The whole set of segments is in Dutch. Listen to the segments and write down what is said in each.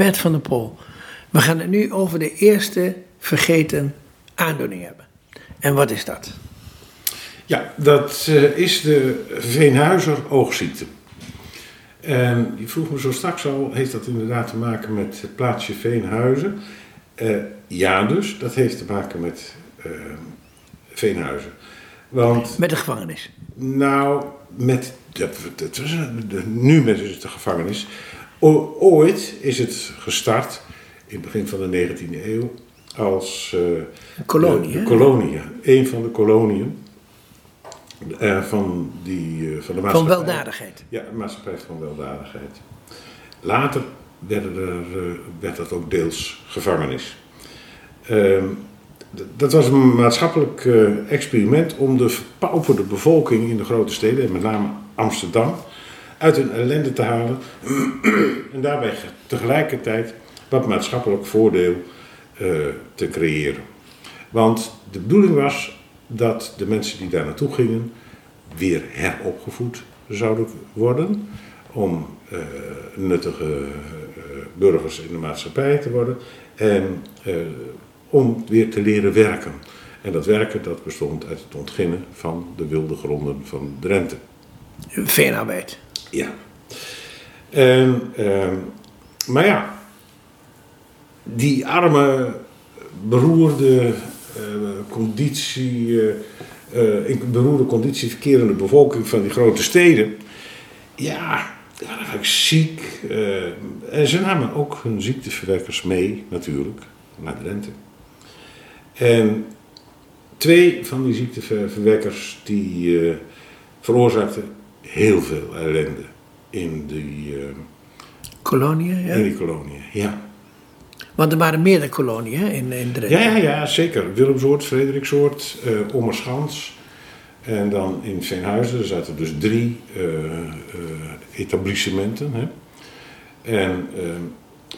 Bert van der Pol, we gaan het nu over de eerste vergeten aandoening hebben. En wat is dat? Ja, dat eh, is de Veenhuizer oogziekte. En je vroeg me zo straks al, heeft dat inderdaad te maken met het plaatsje Veenhuizen? Eh, ja dus, dat heeft te maken met eh, Veenhuizen. Want, Met de gevangenis. nou, met, dat, de, nu met het de gevangenis. O- ooit is het gestart, in het begin van de 19e eeuw, als... eh, Een kolonie, de, de hè? kolonie. Een van de koloniën eh, van, die, eh, van de maatschappij. Van weldadigheid. Ja, de maatschappij van weldadigheid. Later werden er, werd dat ook deels gevangenis. Ehm, dat was een maatschappelijk experiment om de verpauperde bevolking in de grote steden, en met name Amsterdam, uit hun ellende te halen. en daarbij ge- tegelijkertijd wat maatschappelijk voordeel eh, te creëren. Want de bedoeling was dat de mensen die daar naartoe gingen weer heropgevoed zouden worden. Om eh, nuttige eh, burgers in de maatschappij te worden. En om weer te leren werken. En dat werken dat bestond uit het ontginnen van de wilde gronden van Drenthe. Veenarbeid. Ja. En, ehm, maar ja, die arme, beroerde eh, conditie, eh, eh, in beroerde conditie verkerende bevolking van die grote steden, ja, vaak ziek. en ze namen ook hun ziekteverwekkers mee, natuurlijk, naar Drenthe. En twee van die ziekteverwekkers die veroorzaakten heel veel ellende in die, eh, Koloniën, ja. in die koloniën. Ja. Want er waren meerdere koloniën hè, in, in Drenthe. Ja, ja, ja, zeker. Willemsoort, Frederiksoort, eh Ommerschans. En dan in Veenhuizen, er zaten dus drie eh, etablissementen. Hè. En,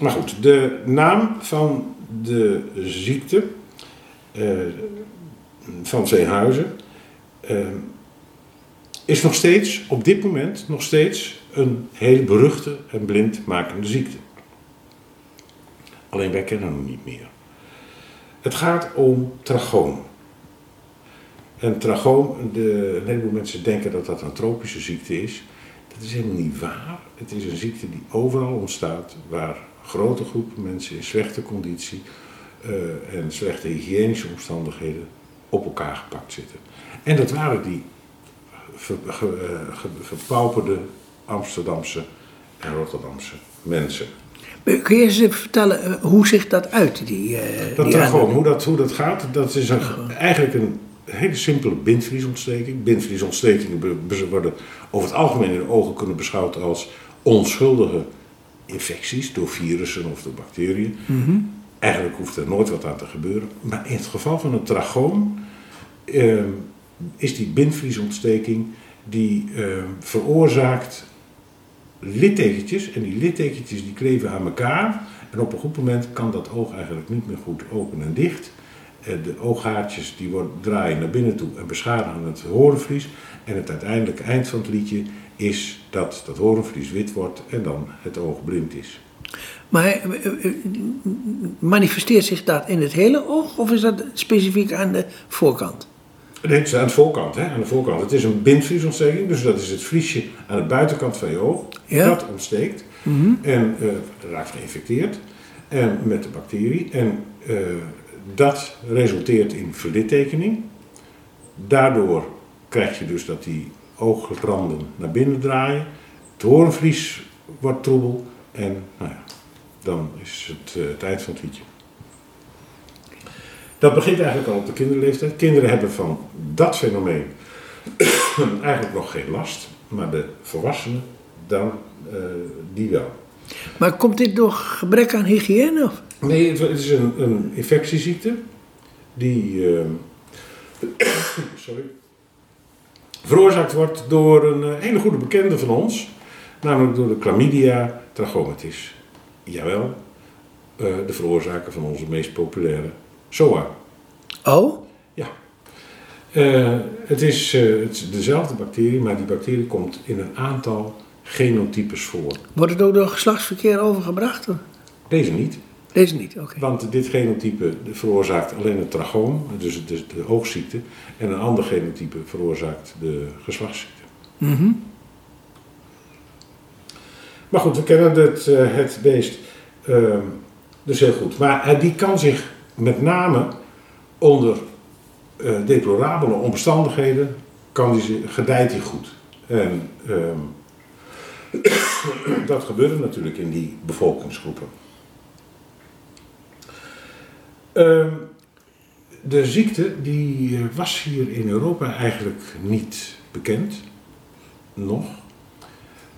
maar goed, de naam van de ziekte van Veenhuizen is nog steeds, op dit moment, nog steeds een hele beruchte en blindmakende ziekte. Alleen wij kennen hem niet meer. Het gaat om trachoom. En trachoom, de, een heleboel mensen denken dat dat een tropische ziekte is. Dat is helemaal niet waar. Het is een ziekte die overal ontstaat, waar grote groepen mensen in slechte conditie eh, en slechte hygiënische omstandigheden op elkaar gepakt zitten. En dat waren die ver, ge- eh, ge- verpauperde Amsterdamse en Rotterdamse mensen. Kun je eens even vertellen eh, hoe zich dat uit, die, eh Dat die aandoening? hoe dat, hoe dat gaat, dat is een, eigenlijk een hele simpele bindvliesontsteking. Bindvliesontstekingen worden over het algemeen in de ogen kunnen beschouwd als onschuldige infecties door virussen of door bacteriën. Eigenlijk hoeft er nooit wat aan te gebeuren. Maar in het geval van een trachoom ehm, is die bindvliesontsteking die ehm, veroorzaakt littekentjes. En die littekentjes die kleven aan elkaar. En op een goed moment kan dat oog eigenlijk niet meer goed open en dicht. Eh, De ooghaartjes die worden, draaien naar binnen toe en beschadigen het horenvlies. En het uiteindelijke eind van het liedje is dat dat horenvlies wit wordt en dan het oog blind is. Maar eh, eh, manifesteert zich dat in het hele oog of is dat specifiek aan de voorkant? Nee, het is aan de voorkant, hè? aan de voorkant. Het is een bindvliesontsteking, dus dat is het vliesje aan de buitenkant van je oog. Ja. Dat ontsteekt en eh, raakt geïnfecteerd en met de bacterie. En eh, dat resulteert in verlittekening. Daardoor krijg je dus dat die oogranden naar binnen draaien. Het hoornvlies wordt troebel en nou ja, dan is het eh, het eind van het liedje. Dat begint eigenlijk al op de kinderleeftijd. Kinderen hebben van dat fenomeen eigenlijk nog geen last, maar de volwassenen, dan eh, die wel. Maar komt dit door gebrek aan hygiëne? Of? Nee, het, het is een, een infectieziekte die eh, sorry, veroorzaakt wordt door een eh, hele goede bekende van ons, namelijk door de chlamydia trachomatis. Jawel, eh, de veroorzaker van onze meest populaire SOA. Oh? Ja. Eh, het, is, eh, het is dezelfde bacterie, maar die bacterie komt in een aantal genotypes voor. Wordt het ook door geslachtsverkeer overgebracht? Of? Deze niet. Deze niet, oké. Want dit genotype veroorzaakt alleen het trachoom, dus de, de oogziekte. En een ander genotype veroorzaakt de geslachtsziekte. Mhm. Maar goed, we kennen het, eh, het beest ehm, dus heel goed. Maar die kan zich met name onder eh, deplorabele omstandigheden, kan die, gedijt hij goed. En ehm, dat gebeurde natuurlijk in die bevolkingsgroepen. Ehm, de ziekte die eh, was hier in Europa eigenlijk niet bekend, nog.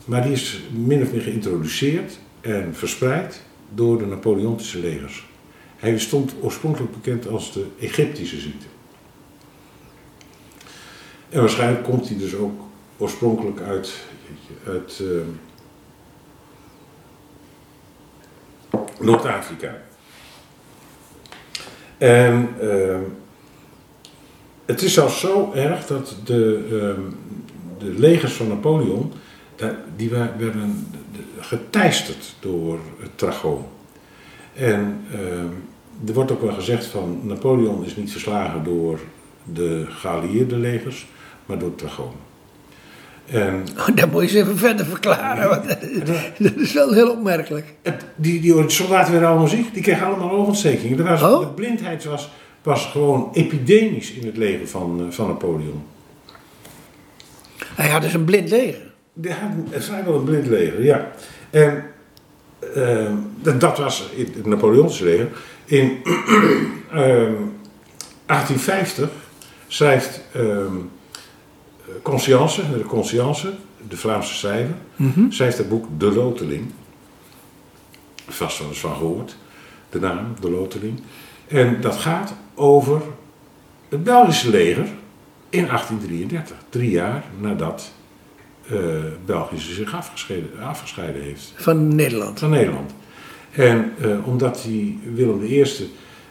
Maar die is min of meer geïntroduceerd en verspreid door de Napoleontische legers. Hij stond oorspronkelijk bekend als de Egyptische ziekte. En waarschijnlijk komt hij dus ook oorspronkelijk uit, uit eh, Noord-Afrika. En eh, het is zelfs zo erg dat de, eh, de legers van Napoleon, die werden geteisterd door het trachoom. En eh, er wordt ook wel gezegd van Napoleon is niet verslagen door de geallieerde legers, maar door het trachoom. En Oh, dat moet je eens even verder verklaren, want dat is wel heel opmerkelijk. Het- Die, die soldaten werden allemaal ziek, die kregen allemaal oogontstekingen. Er was, Oh. De blindheid was, was gewoon epidemisch in het leger van, eh, van Napoleon. Hij had dus een blind leger. Die hadden vrijwel een blind leger, ja. En eh, dat, was in het Napoleontische leger. In eh, 1850 schrijft eh, Conscience, de Conscience, de Vlaamse schrijver, schrijft het boek De Loteling. Vast wel eens van gehoord, de naam, De Loteling. En dat gaat over het Belgische leger in 1833, drie jaar nadat eh, België zich afgescheiden, afgescheiden heeft Van Nederland. van Nederland. En eh, omdat die Willem I,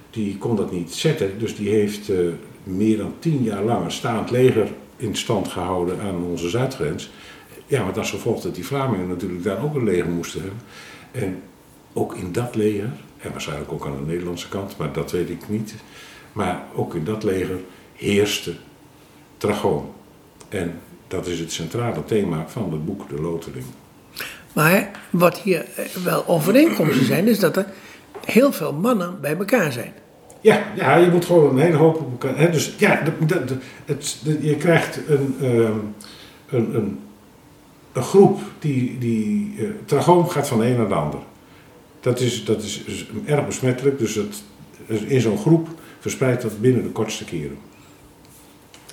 die kon dat niet zetten, dus die heeft eh, meer dan tien jaar lang een staand leger in stand gehouden aan onze zuidgrens. Ja, maar dat is gevolg dat die Vlamingen natuurlijk daar ook een leger moesten hebben. En ook in dat leger, en waarschijnlijk ook aan de Nederlandse kant, maar dat weet ik niet. Maar ook in dat leger heerste trachoom. En dat is het centrale thema van het boek De Loteling. Maar wat hier eh, wel overeenkomsten zijn, is dat er heel veel mannen bij elkaar zijn. Ja, ja, je moet gewoon een hele hoop op elkaar. Hè, dus ja, de, de, de- het, je krijgt een, ehm, een, een, een groep die. die eh, trachoom gaat van de een naar de ander. Dat is, dat is, is erg besmettelijk, dus het, in zo'n groep verspreidt dat binnen de kortste keren.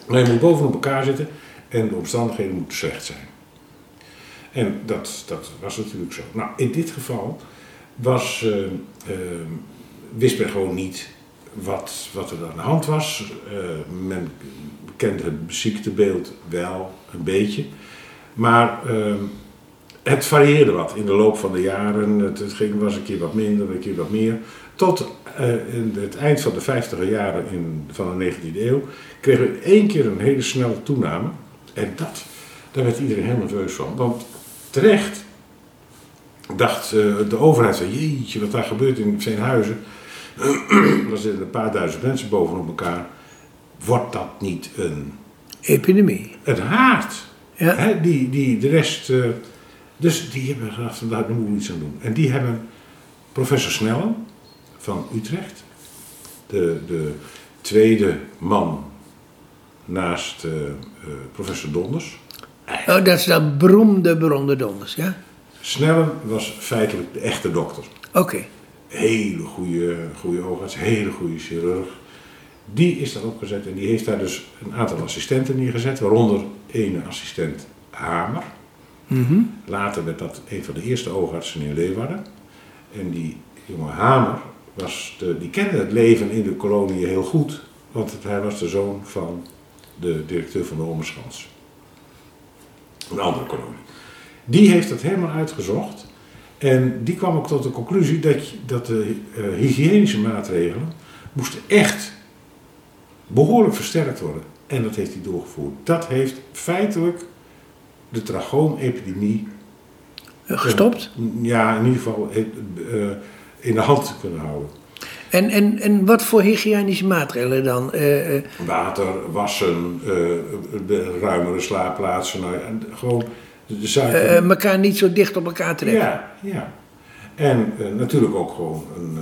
Maar je moet bovenop elkaar zitten en de omstandigheden moeten slecht zijn. En dat, dat was natuurlijk zo. Nou, in dit geval was, eh, wist men gewoon niet wat, wat er aan de hand was. Eh, men kende het ziektebeeld wel een beetje. Maar het varieerde wat in de loop van de jaren. Het, ging, was een keer wat minder, een keer wat meer. Tot in het eind van de 50 jaren in, van de 19e eeuw kregen we één keer een hele snelle toename. En dat, daar werd iedereen heel nerveus van. Want terecht dacht eh, de overheid van jeetje, wat daar gebeurt in Veenhuizen. er zitten een paar duizend mensen bovenop elkaar. Wordt dat niet een, Epidemie. een haard? Ja. Hè, die, die de rest. eh, dus die hebben gedacht, van, daar moeten we iets aan doen. En die hebben professor Snellen van Utrecht, de, de tweede man naast eh, eh, professor Donders. Oh, dat is dat beroemde, beroemde donders, ja? Snellen was feitelijk de echte dokter. Oké. hele goede, goede oogarts, hele goede chirurg. Die is daar opgezet en die heeft daar dus een aantal assistenten neergezet, waaronder ene assistent Hamer. Mhm. Later werd dat een van de eerste oogartsen in Leeuwarden. En die jonge Hamer, was de, die kende het leven in de kolonie heel goed, want hij was de zoon van de directeur van de Omerschans. Een andere kolonie. Die heeft dat helemaal uitgezocht. En die kwam ook tot de conclusie dat, dat de eh, hygiënische maatregelen moesten echt behoorlijk versterkt worden. En dat heeft hij doorgevoerd. Dat heeft feitelijk de trachoomepidemie Gestopt? ja, in ieder geval eh, eh, in de hand kunnen houden. En, en, en wat voor hygiënische maatregelen dan? Eh, eh, Water, wassen, eh, de ruimere slaapplaatsen, nou, gewoon de elkaar niet zo dicht op elkaar trekken. Ja, ja. En natuurlijk ook gewoon een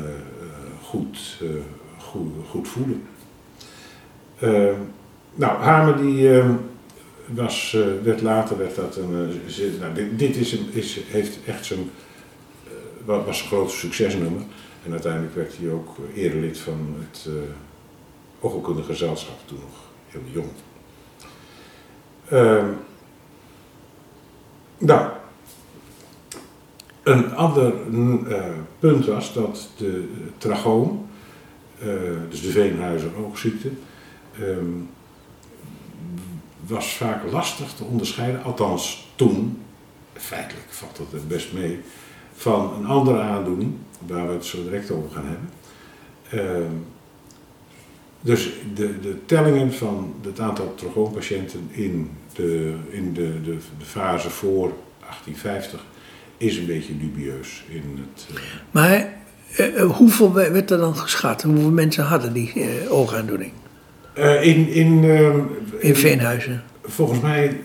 goed, goed, goed voeden. Eh, nou, Hamer die eh, was, werd later werd dat een. nou, dit, dit is, een- is, heeft echt zijn. wa- was een groot succesnummer. En uiteindelijk werd hij ook erelid van het uh, gezelschap, toen nog heel jong. Ehm, nou, een ander eh, punt was dat de trachoom, eh, dus de veenhuizer oogziekte, ehm, was vaak lastig te onderscheiden, althans toen, feitelijk valt het er best mee, van een andere aandoening, waar we het zo direct over gaan hebben. Ehm, dus de, de tellingen van het aantal trachoompatiënten in, de, in de, de, de fase voor 1850 is een beetje dubieus in het. eh, Maar eh, eh, hoeveel we- werd er dan geschat? Hoeveel mensen hadden die oogaandoening in, in, ehm, in Veenhuizen? Volgens mij,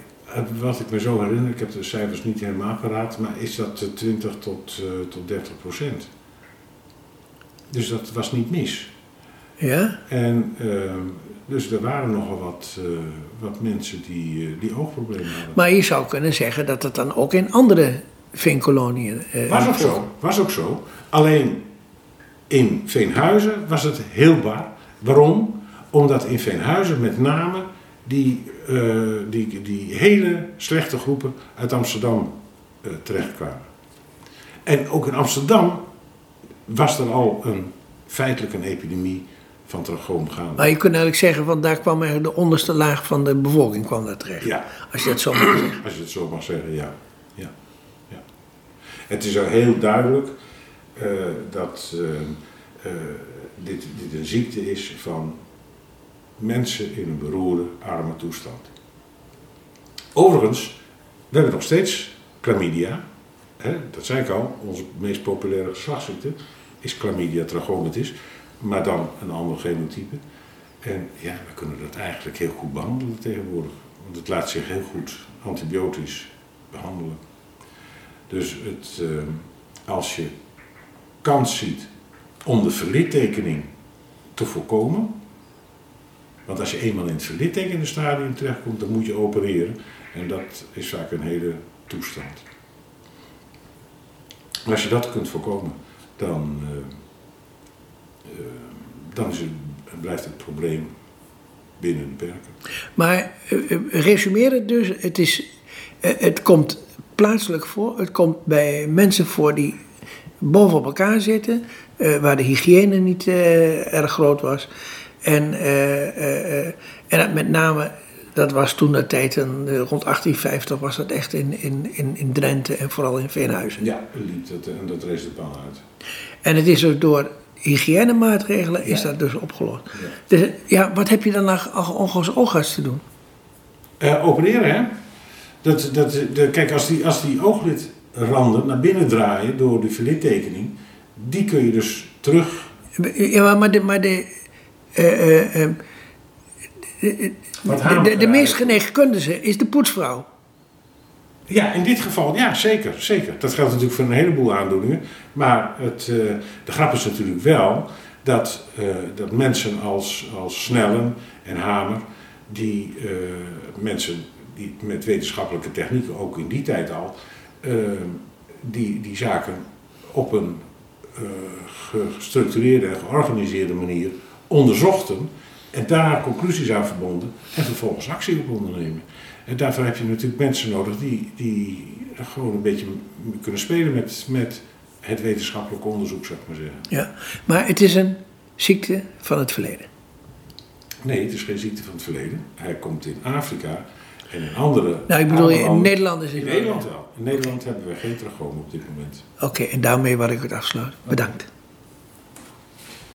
wat ik me zo herinner, ik heb de cijfers niet helemaal paraat, maar is dat eh, 20 tot, eh, tot 30 procent. Dus dat was niet mis. Ja? En ehm, dus er waren nogal wat, eh, wat mensen die, eh, die oogproblemen hadden. Maar je zou kunnen zeggen dat het dan ook in andere veenkoloniën... eh, Was ook zo, was ook zo. Alleen in Veenhuizen was het heel bar. Waarom? Omdat in Veenhuizen met name die, eh, die, die hele slechte groepen uit Amsterdam eh, terechtkwamen. En ook in Amsterdam was er al een, feitelijk een epidemie van trachoom gaande. Maar je kunt eigenlijk zeggen, van daar kwam eigenlijk de onderste laag van de bevolking kwam daar terecht. Ja, Als je dat zo mag zeggen. als je het zo mag zeggen, ja. ja. ja. Het is al heel duidelijk eh, dat dit, dit een ziekte is van mensen in een beroerde, arme toestand. Overigens, we hebben nog steeds chlamydia. Hè, dat zei ik al, onze meest populaire geslachtsziekte is chlamydia trachomatis, maar dan een ander genotype. En ja, we kunnen dat eigenlijk heel goed behandelen tegenwoordig. Want het laat zich heel goed antibiotisch behandelen. Dus het, eh, als je kans ziet om de verlittekening te voorkomen. Want als je eenmaal in het verlittekende stadium terechtkomt, dan moet je opereren. En dat is vaak een hele toestand. Als je dat kunt voorkomen, dan, eh, eh, dan het, blijft het probleem binnen de perken. Maar eh, eh, resumeren dus, het, is, het komt plaatselijk voor. Het komt bij mensen voor die bovenop elkaar zitten. waar de hygiëne niet erg groot was. En, eh, eh, eh, en met name, dat was toen de tijd, een, rond 1850 was dat echt in, in, in, in Drenthe en vooral in Veenhuizen. Ja, liep dat, en dat rees de pan uit. En het is dus door hygiënemaatregelen is Ja. dat dus opgelost. Ja. Dus, ja, wat heb je dan nog als oogarts te doen? Eh, opereren, hè? Dat, dat, de, kijk, als die, als die ooglidranden naar binnen draaien door de verlittekening, die kun je dus terug. Ja, maar de, maar de, de, Hamer de, de meest geneeskundige is de poetsvrouw. Ja, in dit geval, ja, zeker, zeker. Dat geldt natuurlijk voor een heleboel aandoeningen. Maar het, eh, de grap is natuurlijk wel dat, eh, dat mensen als, als Snellen en Hamer, die eh, mensen die met wetenschappelijke technieken, ook in die tijd al, eh, die, die zaken op een eh, gestructureerde en georganiseerde manier onderzochten en daar conclusies aan verbonden en vervolgens actie op ondernemen. En daarvoor heb je natuurlijk mensen nodig die, die gewoon een beetje kunnen spelen met, met het wetenschappelijk onderzoek, zou ik maar zeggen. Ja. Maar het is een ziekte van het verleden. Nee, het is geen ziekte van het verleden. Hij komt in Afrika en in andere. Nou, ik bedoel, in Nederland is het In. Nederland wel. In Nederland hebben we geen trachoom op dit moment. Oké, en daarmee wil ik het afsluiten. Bedankt.